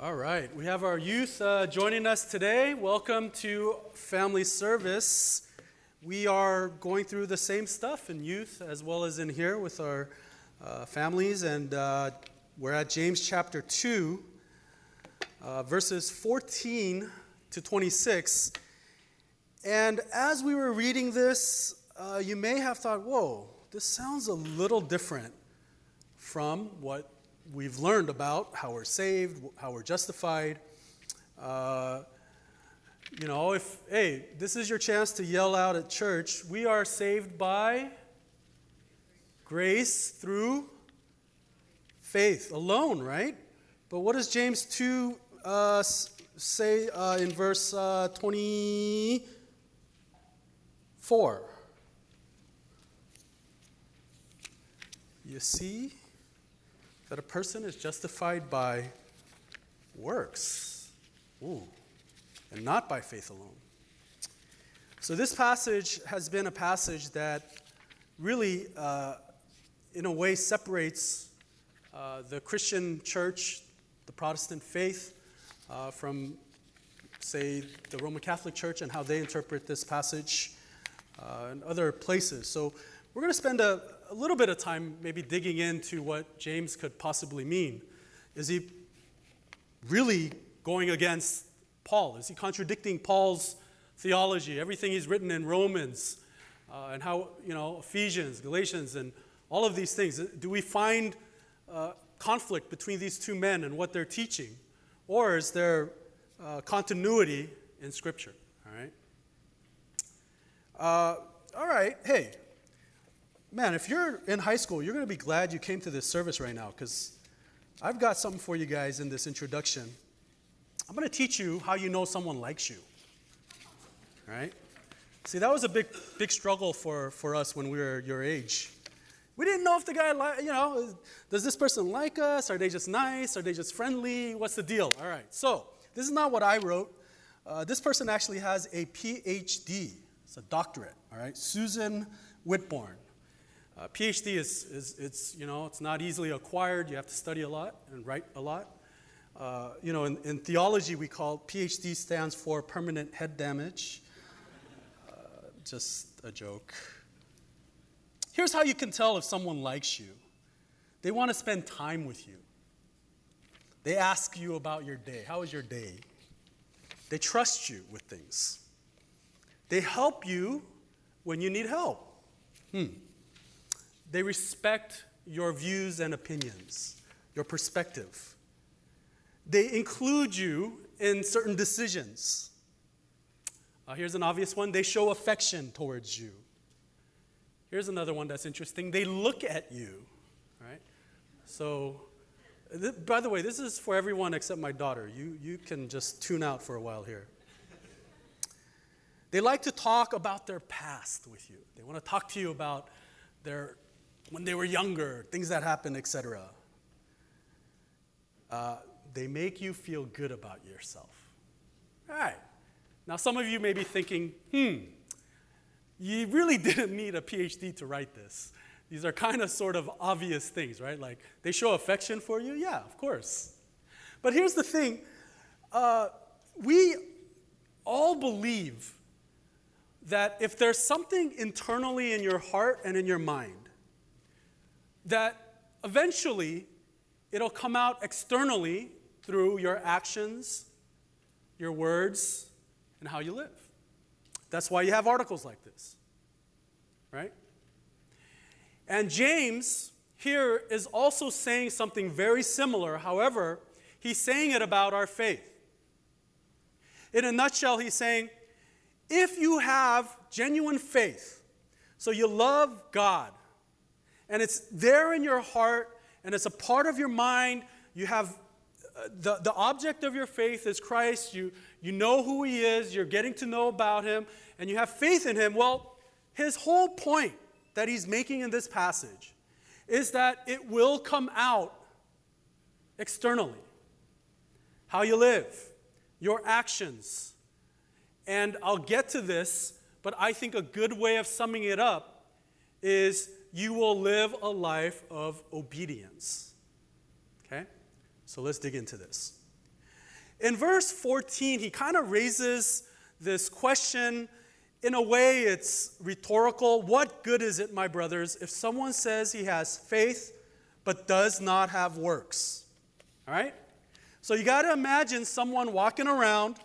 All right, we have our youth uh, joining us today. Welcome to family service. We are going through the same stuff in youth as well as in here with our uh, families, and uh, we're at James chapter 2, uh, verses 14 to 26. And as we were reading this, uh, you may have thought, whoa, this sounds a little different from what we've learned about how we're saved, how we're justified. Uh, you know, if, hey, this is your chance to yell out at church, we are saved by grace through faith alone, right? But what does James 2 uh, say uh, in verse uh, 24? You see? That a person is justified by works, Ooh, and not by faith alone. So, this passage has been a passage that really, uh, in a way, separates uh, the Christian church, the Protestant faith, uh, from, say, the Roman Catholic Church and how they interpret this passage uh, and other places. So, we're going to spend a, a little bit of time maybe digging into what James could possibly mean. Is he really going against Paul? Is he contradicting Paul's theology, everything he's written in Romans, uh, and how, you know, Ephesians, Galatians, and all of these things? Do we find uh, conflict between these two men and what they're teaching? Or is there uh, continuity in Scripture? All right? Uh, all right, hey, man, if you're in high school, you're going to be glad you came to this service right now because I've got something for you guys in this introduction. I'm going to teach you how you know someone likes you. All right? See, that was a big, big struggle for, for us when we were your age. We didn't know if the guy, li- you know, does this person like us? Are they just nice? Are they just friendly? What's the deal? All right, so this is not what I wrote. Uh, this person actually has a PhD, it's a doctorate, all right? Susan Whitbourne. Uh, PhD is, is it's, you know, it's not easily acquired. You have to study a lot and write a lot. Uh, you know, in, in, theology, we call PhD stands for permanent head damage. Uh, just a joke. Here's how you can tell if someone likes you they want to spend time with you. They ask you about your day. How was your day? They trust you with things. They help you when you need help. Hmm. They respect your views and opinions, your perspective. They include you in certain decisions. Uh, here's an obvious one they show affection towards you. Here's another one that's interesting they look at you, right? So, th- by the way, this is for everyone except my daughter. You, you can just tune out for a while here. They like to talk about their past with you. They want to talk to you about their when they were younger, things that happened, etc. Uh, they make you feel good about yourself. All right. Now, some of you may be thinking, hmm, you really didn't need a PhD to write this. These are kind of sort of obvious things, right? Like they show affection for you? Yeah, of course. But here's the thing uh, we all believe that if there's something internally in your heart and in your mind that eventually it'll come out externally through your actions, your words, and how you live. That's why you have articles like this, right? And James here is also saying something very similar. However, he's saying it about our faith. In a nutshell, he's saying, if you have genuine faith, so you love God, and it's there in your heart and it's a part of your mind. You have uh, the, the object of your faith is Christ. You, you know who He is, you're getting to know about Him, and you have faith in Him. Well, His whole point that He's making in this passage is that it will come out externally. How you live, your actions. And I'll get to this, but I think a good way of summing it up is you will live a life of obedience. Okay? So let's dig into this. In verse 14, he kind of raises this question. In a way, it's rhetorical. What good is it, my brothers, if someone says he has faith but does not have works? All right? So you got to imagine someone walking around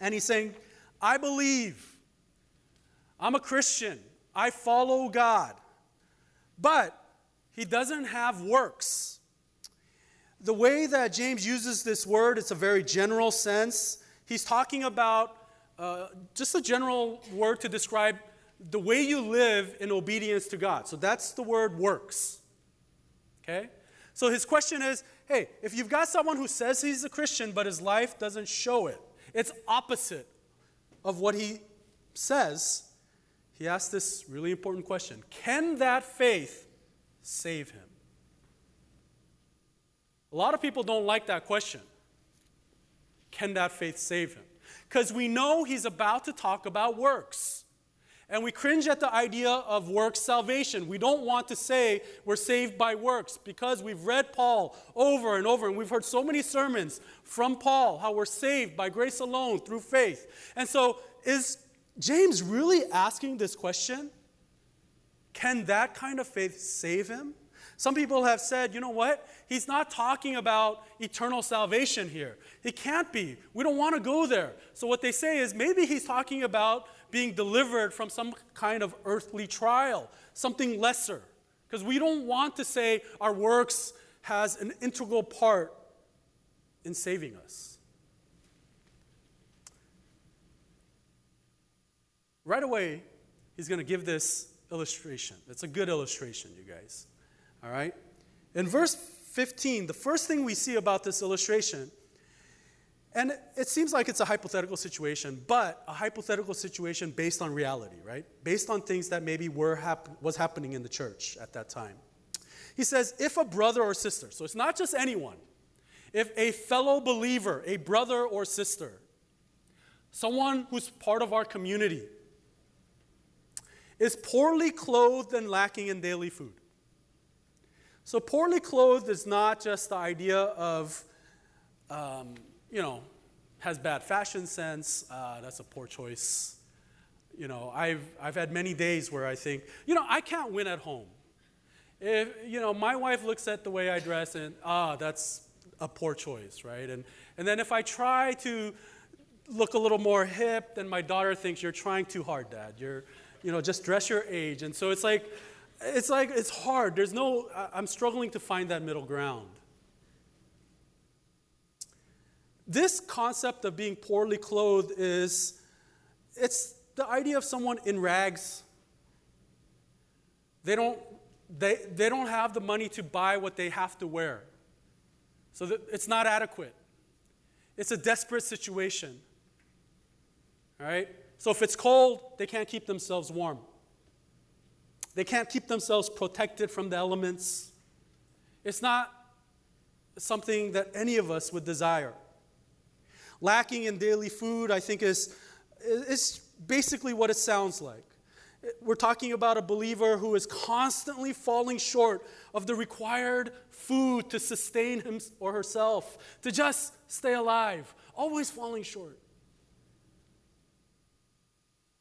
and he's saying, I believe, I'm a Christian, I follow God, but he doesn't have works. The way that James uses this word, it's a very general sense. He's talking about uh, just a general word to describe the way you live in obedience to God. So that's the word works. Okay? So his question is hey, if you've got someone who says he's a Christian, but his life doesn't show it, it's opposite of what he says, he asks this really important question Can that faith save him? A lot of people don't like that question. Can that faith save him? Because we know he's about to talk about works. And we cringe at the idea of works salvation. We don't want to say we're saved by works because we've read Paul over and over, and we've heard so many sermons from Paul how we're saved by grace alone through faith. And so, is James really asking this question? Can that kind of faith save him? Some people have said, you know what? He's not talking about eternal salvation here. It can't be. We don't want to go there. So, what they say is maybe he's talking about being delivered from some kind of earthly trial, something lesser. Because we don't want to say our works has an integral part in saving us. Right away, he's going to give this illustration. It's a good illustration, you guys. All right? In verse 15, the first thing we see about this illustration, and it seems like it's a hypothetical situation, but a hypothetical situation based on reality, right? Based on things that maybe were hap- was happening in the church at that time. He says, if a brother or sister, so it's not just anyone, if a fellow believer, a brother or sister, someone who's part of our community, is poorly clothed and lacking in daily food. So, poorly clothed is not just the idea of, um, you know, has bad fashion sense. Uh, that's a poor choice. You know, I've, I've had many days where I think, you know, I can't win at home. If, you know, my wife looks at the way I dress and, ah, that's a poor choice, right? And, and then if I try to look a little more hip, then my daughter thinks you're trying too hard, Dad. You're, you know, just dress your age. And so it's like, it's like it's hard. There's no, I'm struggling to find that middle ground. This concept of being poorly clothed is, it's the idea of someone in rags. They don't, they, they don't have the money to buy what they have to wear. So that it's not adequate. It's a desperate situation. All right? So if it's cold, they can't keep themselves warm. They can't keep themselves protected from the elements. It's not something that any of us would desire. Lacking in daily food, I think, is, is basically what it sounds like. We're talking about a believer who is constantly falling short of the required food to sustain him or herself, to just stay alive, always falling short.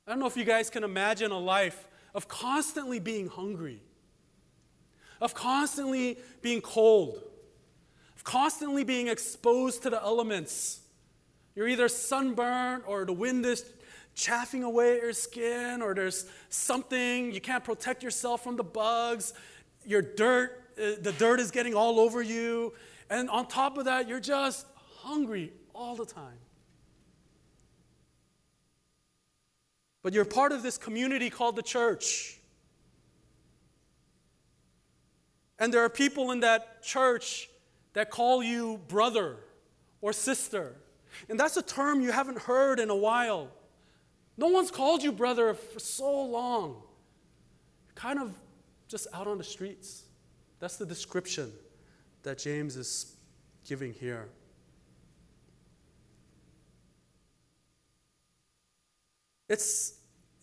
I don't know if you guys can imagine a life of constantly being hungry, of constantly being cold, of constantly being exposed to the elements. You're either sunburned or the wind is chaffing away at your skin, or there's something, you can't protect yourself from the bugs, your dirt, uh, the dirt is getting all over you, and on top of that, you're just hungry all the time. But you're part of this community called the church. And there are people in that church that call you brother or sister. And that's a term you haven't heard in a while. No one's called you brother for so long. You're kind of just out on the streets. That's the description that James is giving here. It's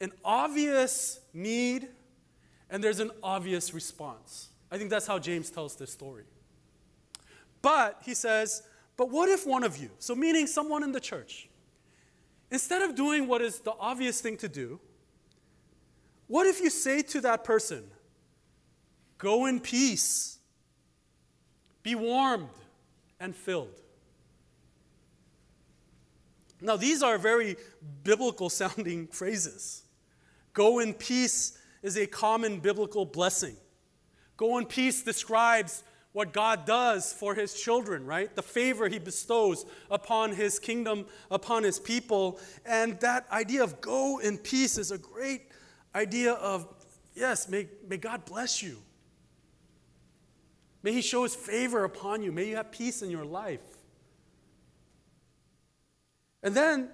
an obvious need and there's an obvious response. I think that's how James tells this story. But he says, but what if one of you, so meaning someone in the church, instead of doing what is the obvious thing to do, what if you say to that person, Go in peace, be warmed and filled? Now, these are very biblical sounding phrases. Go in peace is a common biblical blessing. Go in peace describes what God does for his children, right? The favor he bestows upon his kingdom, upon his people. And that idea of go in peace is a great idea of, yes, may, may God bless you. May he show his favor upon you. May you have peace in your life. And then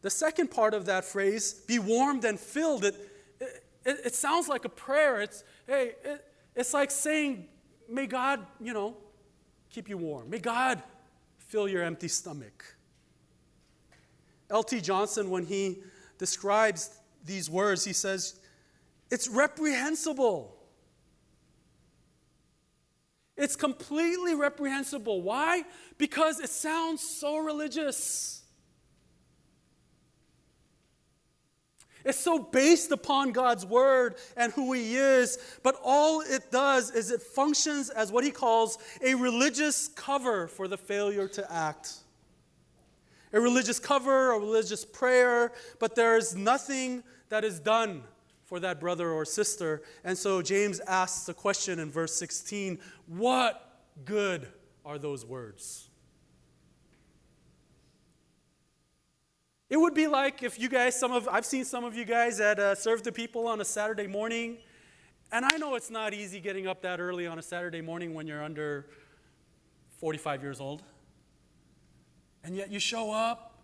the second part of that phrase, be warmed and filled, it, it, it sounds like a prayer. It's, hey, it, it's like saying, may God, you know, keep you warm. May God fill your empty stomach. L.T. Johnson, when he describes these words, he says, it's reprehensible. It's completely reprehensible. Why? Because it sounds so religious. It's so based upon God's word and who He is, but all it does is it functions as what He calls a religious cover for the failure to act. A religious cover, a religious prayer, but there is nothing that is done for that brother or sister. And so James asks the question in verse 16 What good are those words? It would be like if you guys, some of, I've seen some of you guys that uh, serve the people on a Saturday morning, and I know it's not easy getting up that early on a Saturday morning when you're under 45 years old. And yet you show up,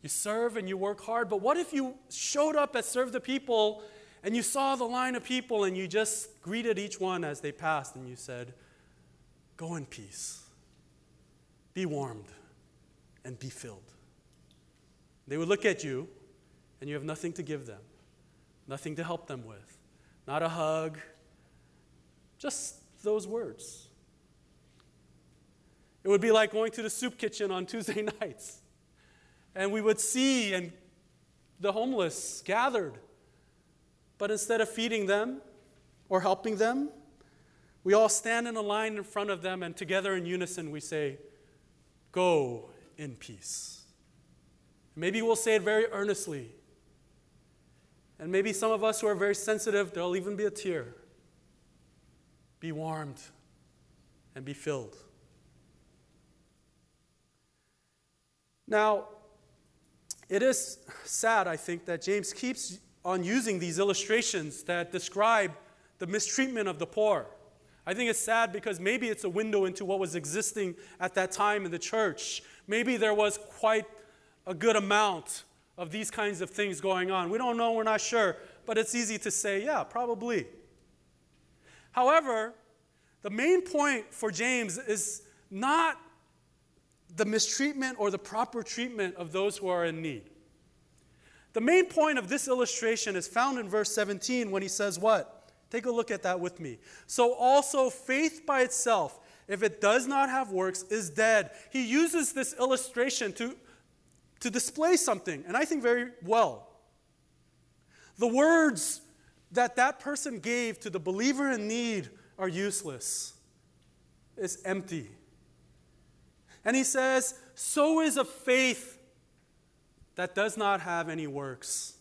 you serve, and you work hard. But what if you showed up at Serve the People and you saw the line of people and you just greeted each one as they passed and you said, Go in peace, be warmed, and be filled? They would look at you, and you have nothing to give them, nothing to help them with, not a hug, just those words. It would be like going to the soup kitchen on Tuesday nights, and we would see and the homeless gathered, but instead of feeding them or helping them, we all stand in a line in front of them, and together in unison we say, Go in peace. Maybe we'll say it very earnestly. And maybe some of us who are very sensitive, there'll even be a tear. Be warmed and be filled. Now, it is sad, I think, that James keeps on using these illustrations that describe the mistreatment of the poor. I think it's sad because maybe it's a window into what was existing at that time in the church. Maybe there was quite a good amount of these kinds of things going on. We don't know, we're not sure, but it's easy to say, yeah, probably. However, the main point for James is not the mistreatment or the proper treatment of those who are in need. The main point of this illustration is found in verse 17 when he says, What? Take a look at that with me. So also, faith by itself, if it does not have works, is dead. He uses this illustration to to display something, and I think very well. The words that that person gave to the believer in need are useless, it's empty. And he says, So is a faith that does not have any works.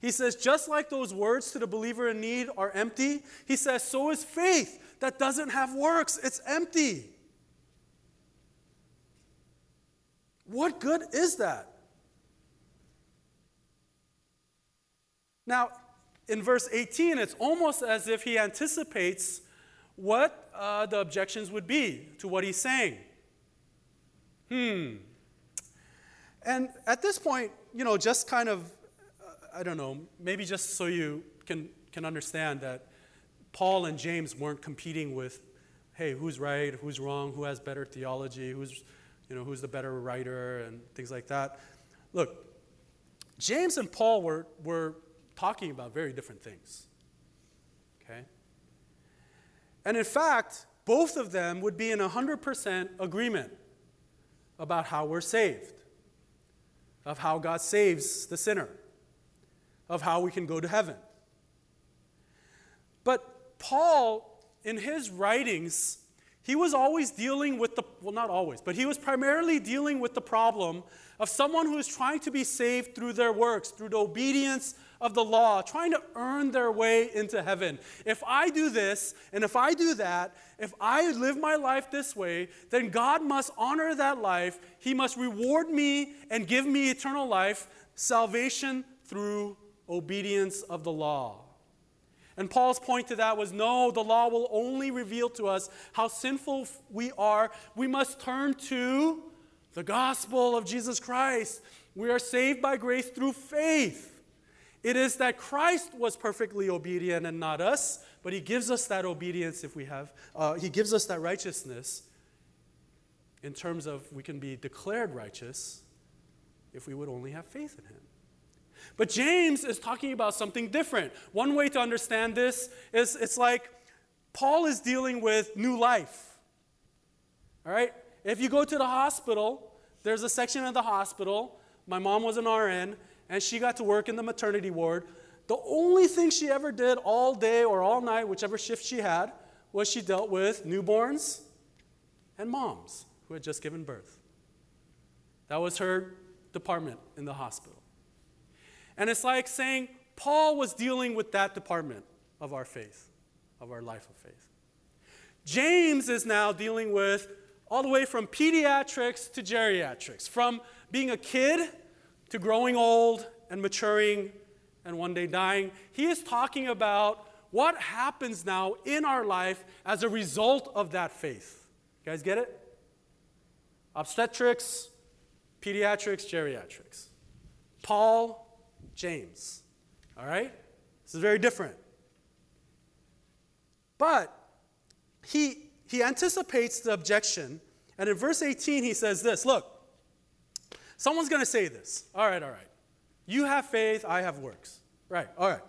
He says, just like those words to the believer in need are empty, he says, so is faith that doesn't have works. It's empty. What good is that? Now, in verse 18, it's almost as if he anticipates what uh, the objections would be to what he's saying. Hmm. And at this point, you know, just kind of, uh, I don't know, maybe just so you can, can understand that Paul and James weren't competing with, hey, who's right, who's wrong, who has better theology, who's, you know, who's the better writer, and things like that. Look, James and Paul were, were talking about very different things. Okay? And in fact, both of them would be in 100% agreement about how we're saved, of how God saves the sinner, of how we can go to heaven. But Paul, in his writings, he was always dealing with the, well, not always, but he was primarily dealing with the problem of someone who is trying to be saved through their works, through the obedience of the law, trying to earn their way into heaven. If I do this and if I do that, if I live my life this way, then God must honor that life. He must reward me and give me eternal life, salvation through obedience of the law. And Paul's point to that was no, the law will only reveal to us how sinful we are. We must turn to the gospel of Jesus Christ. We are saved by grace through faith. It is that Christ was perfectly obedient and not us, but He gives us that obedience if we have, uh, He gives us that righteousness in terms of we can be declared righteous if we would only have faith in Him. But James is talking about something different. One way to understand this is it's like Paul is dealing with new life. All right? If you go to the hospital, there's a section of the hospital. My mom was an RN, and she got to work in the maternity ward. The only thing she ever did all day or all night, whichever shift she had, was she dealt with newborns and moms who had just given birth. That was her department in the hospital. And it's like saying Paul was dealing with that department of our faith, of our life of faith. James is now dealing with all the way from pediatrics to geriatrics, from being a kid to growing old and maturing and one day dying. He is talking about what happens now in our life as a result of that faith. You guys get it? Obstetrics, pediatrics, geriatrics. Paul, James. All right? This is very different. But he, he anticipates the objection, and in verse 18 he says this Look, Someone's going to say this. All right, all right. You have faith, I have works. Right, all right.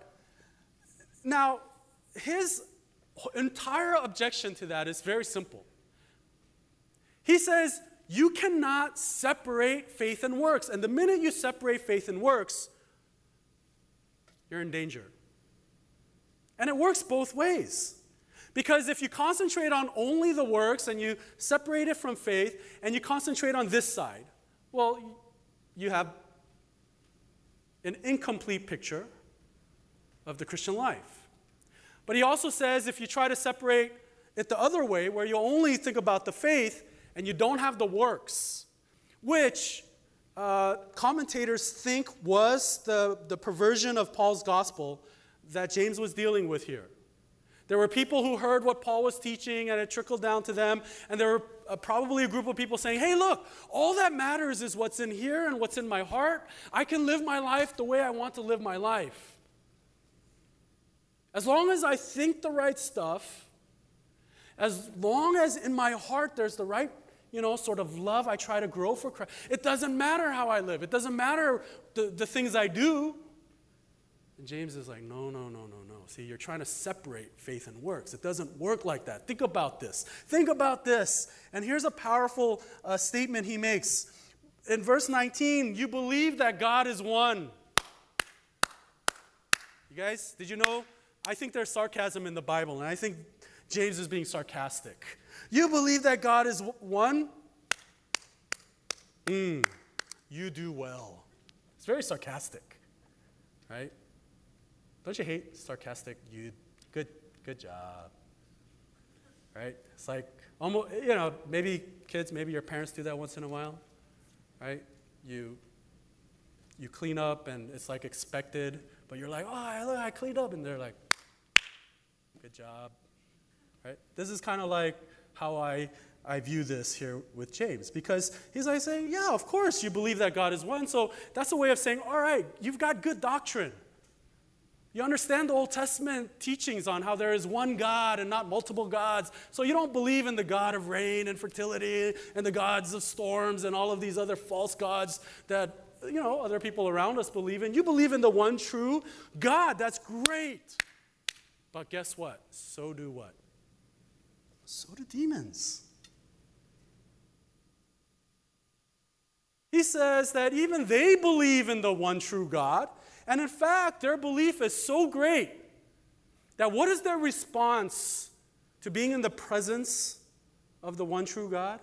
Now, his entire objection to that is very simple. He says, You cannot separate faith and works. And the minute you separate faith and works, you're in danger. And it works both ways. Because if you concentrate on only the works and you separate it from faith and you concentrate on this side, well, you have an incomplete picture of the Christian life. But he also says if you try to separate it the other way, where you only think about the faith and you don't have the works, which uh, commentators think was the, the perversion of Paul's gospel that James was dealing with here. There were people who heard what Paul was teaching and it trickled down to them, and there were uh, probably a group of people saying, Hey, look, all that matters is what's in here and what's in my heart. I can live my life the way I want to live my life. As long as I think the right stuff, as long as in my heart there's the right, you know, sort of love I try to grow for Christ, it doesn't matter how I live, it doesn't matter the, the things I do. And James is like, no, no, no, no, no. See, you're trying to separate faith and works. It doesn't work like that. Think about this. Think about this. And here's a powerful uh, statement he makes. In verse 19, you believe that God is one. You guys, did you know? I think there's sarcasm in the Bible, and I think James is being sarcastic. You believe that God is one? Mm, you do well. It's very sarcastic, right? Don't you hate sarcastic you? Good, good job. Right? It's like almost, you know, maybe kids, maybe your parents do that once in a while, right? You, you clean up and it's like expected, but you're like, oh, look, I cleaned up, and they're like, good job, right? This is kind of like how I I view this here with James because he's like saying, Yeah, of course you believe that God is one. So that's a way of saying, All right, you've got good doctrine. You understand the Old Testament teachings on how there is one God and not multiple gods. So you don't believe in the God of rain and fertility and the gods of storms and all of these other false gods that you know other people around us believe in. You believe in the one true God. That's great. But guess what? So do what? So do demons. he says that even they believe in the one true God. And in fact, their belief is so great that what is their response to being in the presence of the one true God?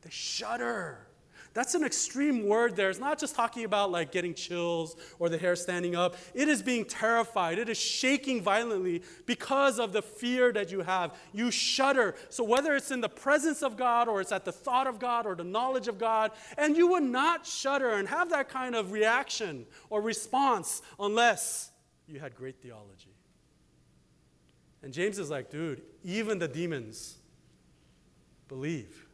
They shudder. That's an extreme word there. It's not just talking about like getting chills or the hair standing up. It is being terrified. It is shaking violently because of the fear that you have. You shudder. So whether it's in the presence of God or it's at the thought of God or the knowledge of God, and you would not shudder and have that kind of reaction or response unless you had great theology. And James is like, dude, even the demons believe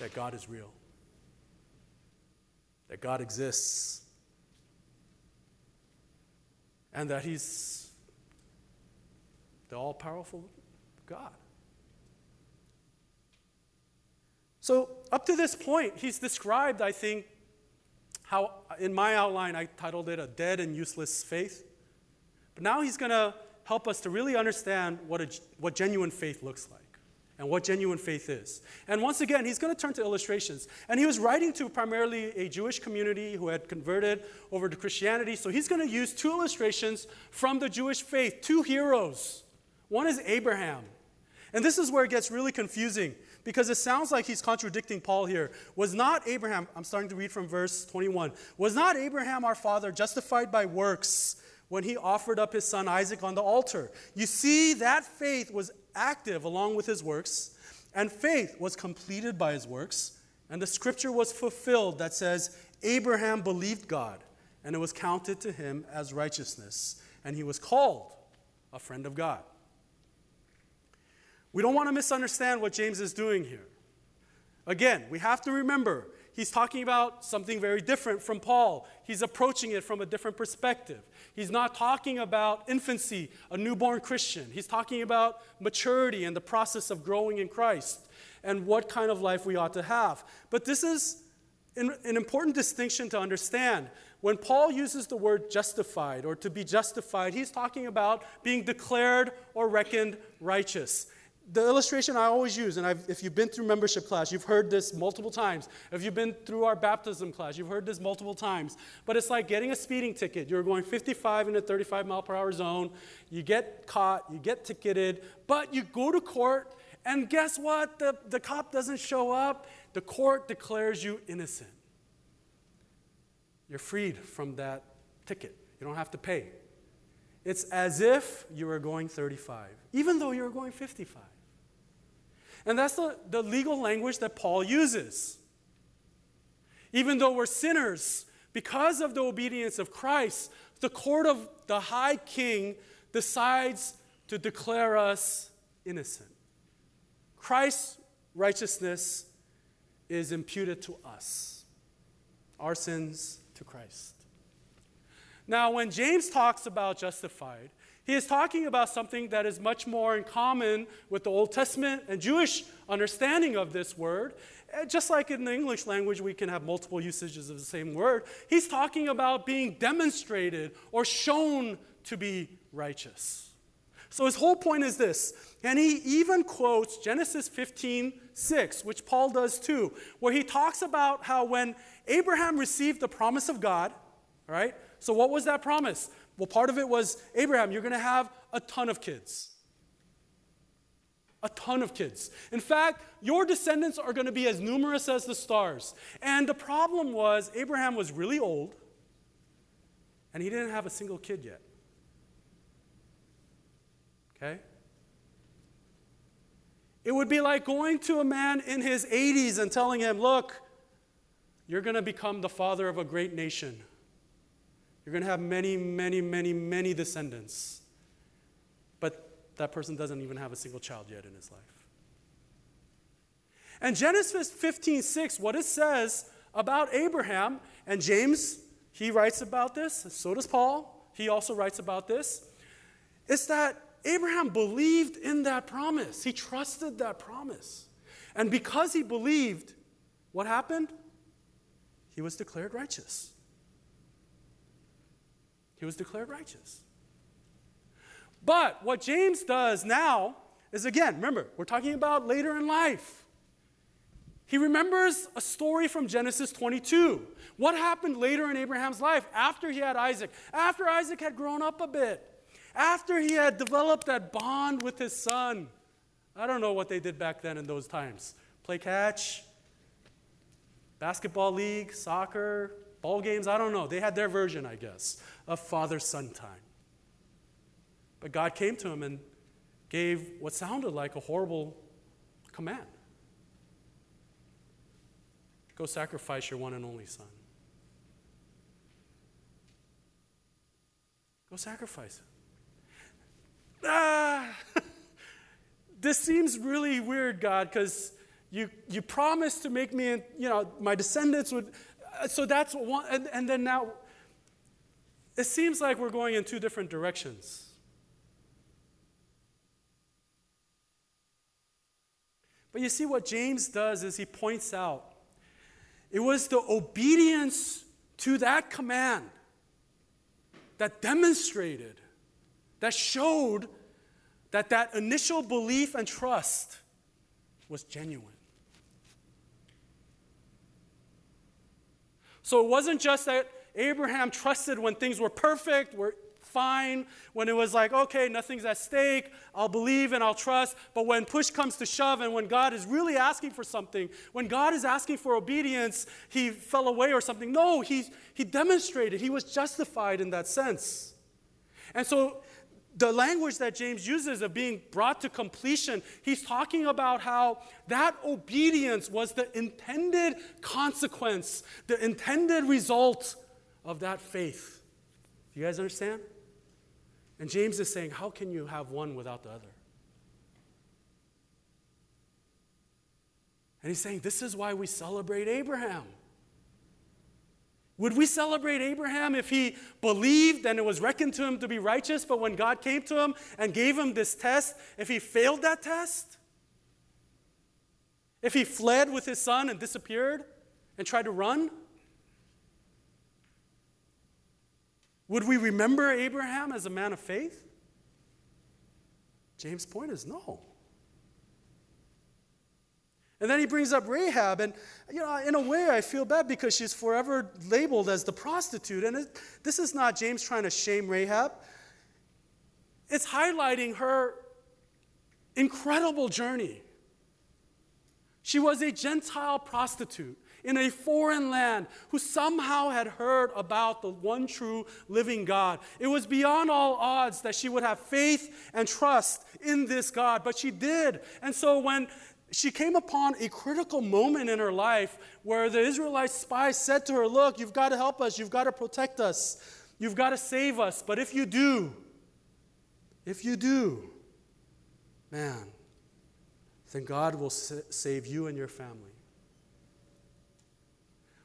that God is real that God exists and that He's the all powerful God. So, up to this point, he's described, I think, how in my outline I titled it A Dead and Useless Faith. But now he's going to help us to really understand what, a, what genuine faith looks like and what genuine faith is. And once again, he's going to turn to illustrations. And he was writing to primarily a Jewish community who had converted over to Christianity. So he's going to use two illustrations from the Jewish faith, two heroes. One is Abraham. And this is where it gets really confusing because it sounds like he's contradicting Paul here. Was not Abraham, I'm starting to read from verse 21, was not Abraham our father justified by works when he offered up his son Isaac on the altar? You see, that faith was active along with his works, and faith was completed by his works, and the scripture was fulfilled that says, Abraham believed God, and it was counted to him as righteousness, and he was called a friend of God. We don't want to misunderstand what James is doing here. Again, we have to remember he's talking about something very different from Paul. He's approaching it from a different perspective. He's not talking about infancy, a newborn Christian. He's talking about maturity and the process of growing in Christ and what kind of life we ought to have. But this is an, important distinction to understand. When Paul uses the word justified or to be justified, he's talking about being declared or reckoned righteous the illustration I always use, and I've, if you've been through membership class, you've heard this multiple times. If you've been through our baptism class, you've heard this multiple times. But it's like getting a speeding ticket. You're going 55 in a 35 mile per hour zone. You get caught, you get ticketed, but you go to court, and guess what? The, the cop doesn't show up. The court declares you innocent. You're freed from that ticket. You don't have to pay. It's as if you were going 35, even though you were going 55. And that's the, the legal language that Paul uses. Even though we're sinners, because of the obedience of Christ, the court of the high king decides to declare us innocent. Christ's righteousness is imputed to us, our sins to Christ. Now, when James talks about justified, he is talking about something that is much more in common with the Old Testament and Jewish understanding of this word. Eh, just like in the English language, we can have multiple usages of the same word. He's talking about being demonstrated or shown to be righteous. So his whole point is this, and he even quotes Genesis 15 6, which Paul does too, where he talks about how when Abraham received the promise of God, right? so what was that promise? Well, part of it was Abraham, you're going to have a ton of kids. A ton of kids. In fact, your descendants are going to be as numerous as the stars. And the problem was, Abraham was really old, and he didn't have a single kid yet. Okay? It would be like going to a man in his 80s and telling him, Look, you're going to become the father of a great nation. You're going to have many, many, many, many descendants. But that person doesn't even have a single child yet in his life. And Genesis 15 6, what it says about Abraham, and James, he writes about this, so does Paul. He also writes about this, is that Abraham believed in that promise. He trusted that promise. And because he believed, what happened? He was declared righteous. He was declared righteous. But what James does now is again, remember, we're talking about later in life. He remembers a story from Genesis 22. What happened later in Abraham's life after he had Isaac? After Isaac had grown up a bit, after he had developed that bond with his son. I don't know what they did back then in those times play catch, basketball league, soccer, ball games. I don't know. They had their version, I guess, of father son time. But God came to him and gave what sounded like a horrible command Go sacrifice your one and only son. Go sacrifice it. Ah, this seems really weird, God, because you, you promised to make me, you know, my descendants would. Uh, so that's one, and, and then now, it seems like we're going in two different directions. But you see, what James does is he points out it was the obedience to that command that demonstrated, that showed that that initial belief and trust was genuine. So it wasn't just that Abraham trusted when things were perfect, were fine, when it was like, okay, nothing's at stake, I'll believe and I'll trust. But when push comes to shove and when God is really asking for something, when God is asking for obedience, he fell away or something. No, he, he demonstrated, he was justified in that sense. And so the language that James uses of being brought to completion, he's talking about how that obedience was the intended consequence, the intended result of that faith. Do you guys understand? And James is saying, How can you have one without the other? And he's saying, This is why we celebrate Abraham. Would we celebrate Abraham if he believed and it was reckoned to him to be righteous, but when God came to him and gave him this test, if he failed that test? If he fled with his son and disappeared and tried to run? Would we remember Abraham as a man of faith? James' point is no. And then he brings up Rahab, and you know, in a way, I feel bad because she's forever labeled as the prostitute. And it, this is not James trying to shame Rahab. It's highlighting her incredible journey. She was a Gentile prostitute in a foreign land who somehow had heard about the one true living God. It was beyond all odds that she would have faith and trust in this God, but she did. And so when she came upon a critical moment in her life where the Israelite spies said to her, Look, you've got to help us, you've got to protect us, you've got to save us. But if you do, if you do, man, then God will save you and your family.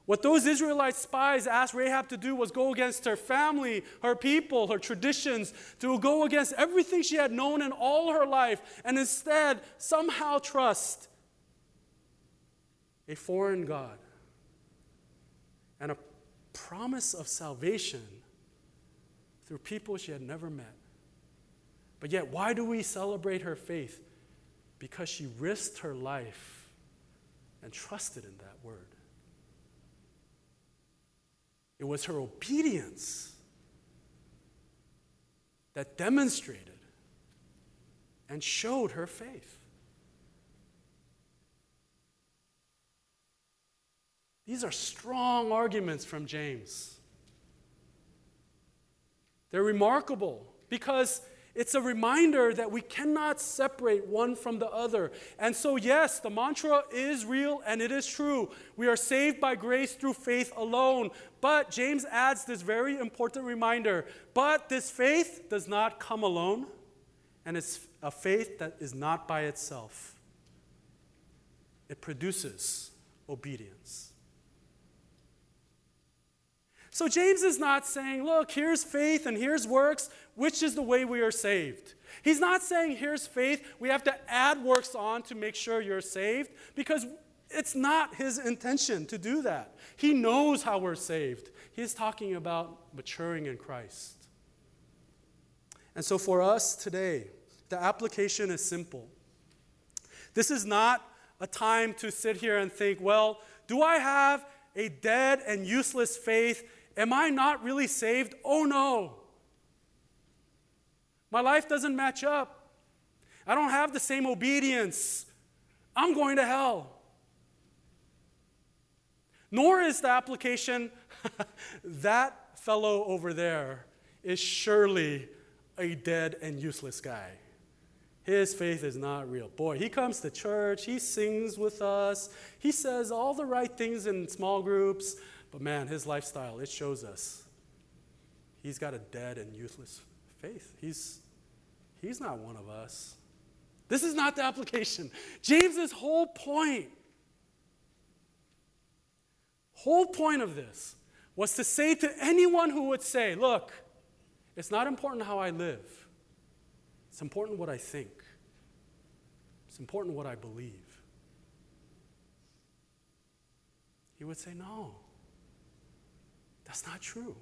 What those Israelite spies asked Rahab to do was go against her family, her people, her traditions, to go against everything she had known in all her life, and instead somehow trust a foreign God and a promise of salvation through people she had never met. But yet, why do we celebrate her faith? Because she risked her life and trusted in that word. It was her obedience that demonstrated and showed her faith. These are strong arguments from James. They're remarkable because it's a reminder that we cannot separate one from the other. And so, yes, the mantra is real and it is true. We are saved by grace through faith alone. But James adds this very important reminder but this faith does not come alone, and it's a faith that is not by itself. It produces obedience. So James is not saying, look, here's faith and here's works, which is the way we are saved. He's not saying, here's faith, we have to add works on to make sure you're saved, because it's not his intention to do that. He knows how we're saved. He's talking about maturing in Christ. And so for us today, the application is simple. This is not a time to sit here and think, well, do I have a dead and useless faith? Am I not really saved? Oh no. My life doesn't match up. I don't have the same obedience. I'm going to hell. Nor is the application that fellow over there is surely a dead and useless guy. His faith is not real. Boy, he comes to church, he sings with us, he says all the right things in small groups, but man, his lifestyle, it shows us he's got a dead and useless faith. He's, he's not one of us. This is not the application. James's whole point, whole point of this was to say to anyone who would say, look, it's not important how I live. It's important what I think. It's important what I believe. He would say, No, that's not true.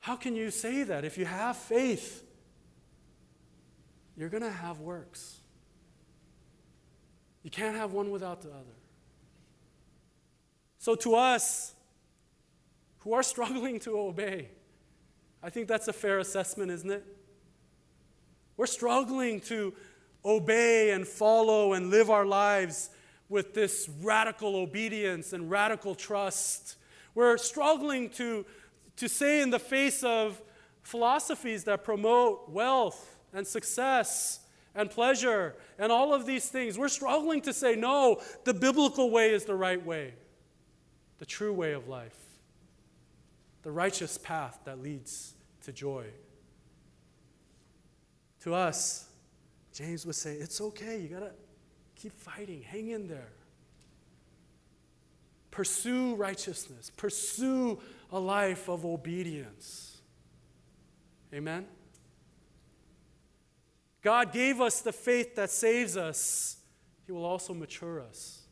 How can you say that? If you have faith, you're going to have works. You can't have one without the other. So, to us who are struggling to obey, I think that's a fair assessment, isn't it? We're struggling to obey and follow and live our lives with this radical obedience and radical trust. We're struggling to, to say, in the face of philosophies that promote wealth and success and pleasure and all of these things, we're struggling to say, no, the biblical way is the right way, the true way of life, the righteous path that leads to joy. To us, James would say, It's okay. You got to keep fighting. Hang in there. Pursue righteousness. Pursue a life of obedience. Amen? God gave us the faith that saves us, He will also mature us.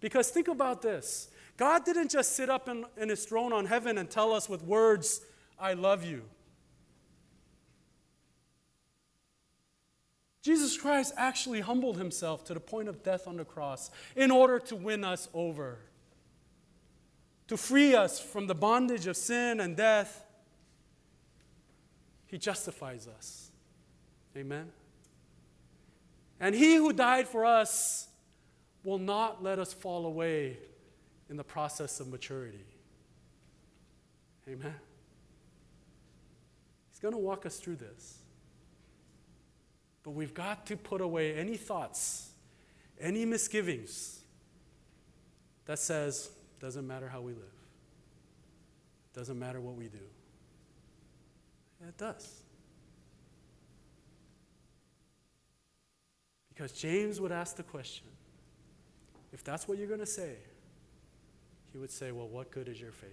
Because think about this God didn't just sit up in, in His throne on heaven and tell us with words, I love you. Jesus Christ actually humbled himself to the point of death on the cross in order to win us over, to free us from the bondage of sin and death. He justifies us. Amen. And he who died for us will not let us fall away in the process of maturity. Amen. He's going to walk us through this. But we've got to put away any thoughts, any misgivings that says, doesn't matter how we live, doesn't matter what we do. it does. Because James would ask the question if that's what you're going to say, he would say, Well, what good is your faith?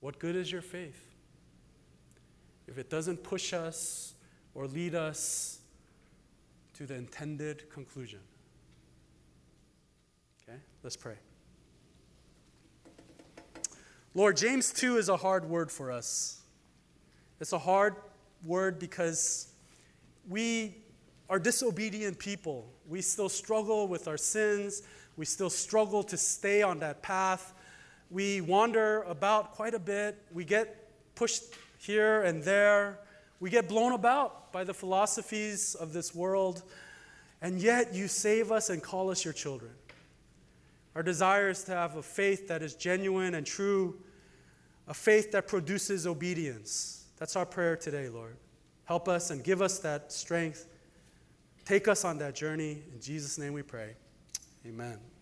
What good is your faith? If it doesn't push us or lead us to the intended conclusion. Okay, let's pray. Lord, James 2 is a hard word for us. It's a hard word because we are disobedient people. We still struggle with our sins. We still struggle to stay on that path. We wander about quite a bit. We get pushed here and there. We get blown about by the philosophies of this world, and yet you save us and call us your children. Our desire is to have a faith that is genuine and true, a faith that produces obedience. That's our prayer today, Lord. Help us and give us that strength. Take us on that journey. In Jesus' name we pray. Amen.